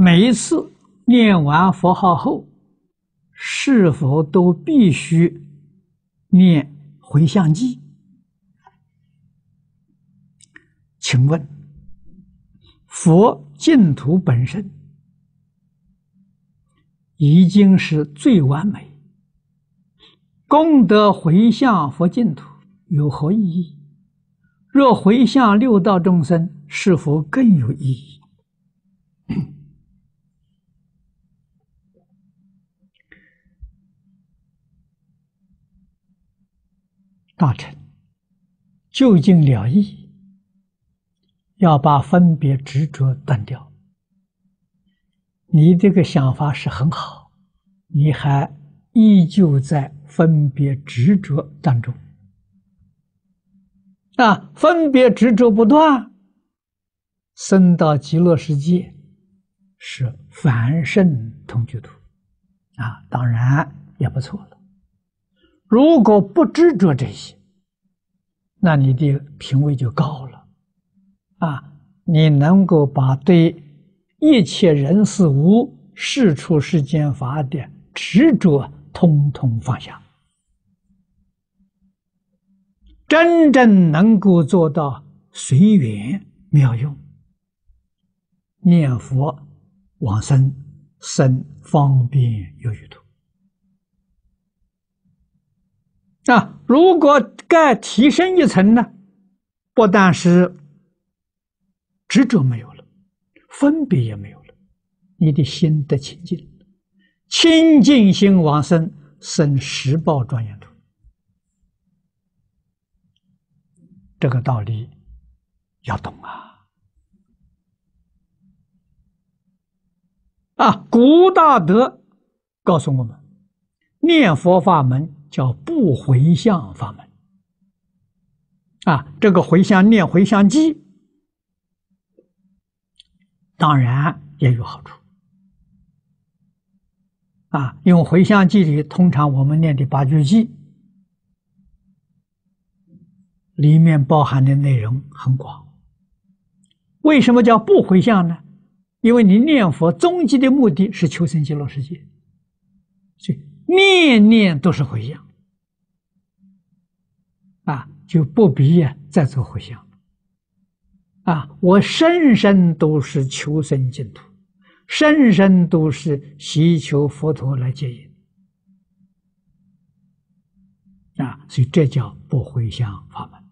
每一次念完佛号后，是否都必须念回向偈？请问，佛净土本身已经是最完美，功德回向佛净土有何意义？若回向六道众生，是否更有意义？大臣究竟了义。要把分别执着断掉。你这个想法是很好，你还依旧在分别执着当中。啊，分别执着不断，生到极乐世界是凡圣同居土，啊，当然也不错了。如果不执着这些，那你的品位就高了。啊，你能够把对一切人事物、事出世间法的执着通通放下，真正能够做到随缘妙用，念佛往生生方便有余土。啊，如果再提升一层呢？不但是。执着没有了，分别也没有了，你的心得清净，清净心往生，生十报庄严土。这个道理要懂啊！啊，古大德告诉我们，念佛法门叫不回向法门。啊，这个回向念回向偈。当然也有好处啊！因为回向偈里，通常我们念的八句偈，里面包含的内容很广。为什么叫不回向呢？因为你念佛终极的目的是求生极乐世界，所以念念都是回向啊，就不必呀再做回向。啊！我生生都是求生净土，生生都是祈求佛陀来接引。啊，所以这叫不回向法门。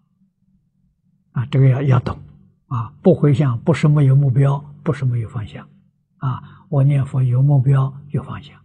啊，这个要要懂。啊，不回向不是没有目标，不是没有方向。啊，我念佛有目标有方向。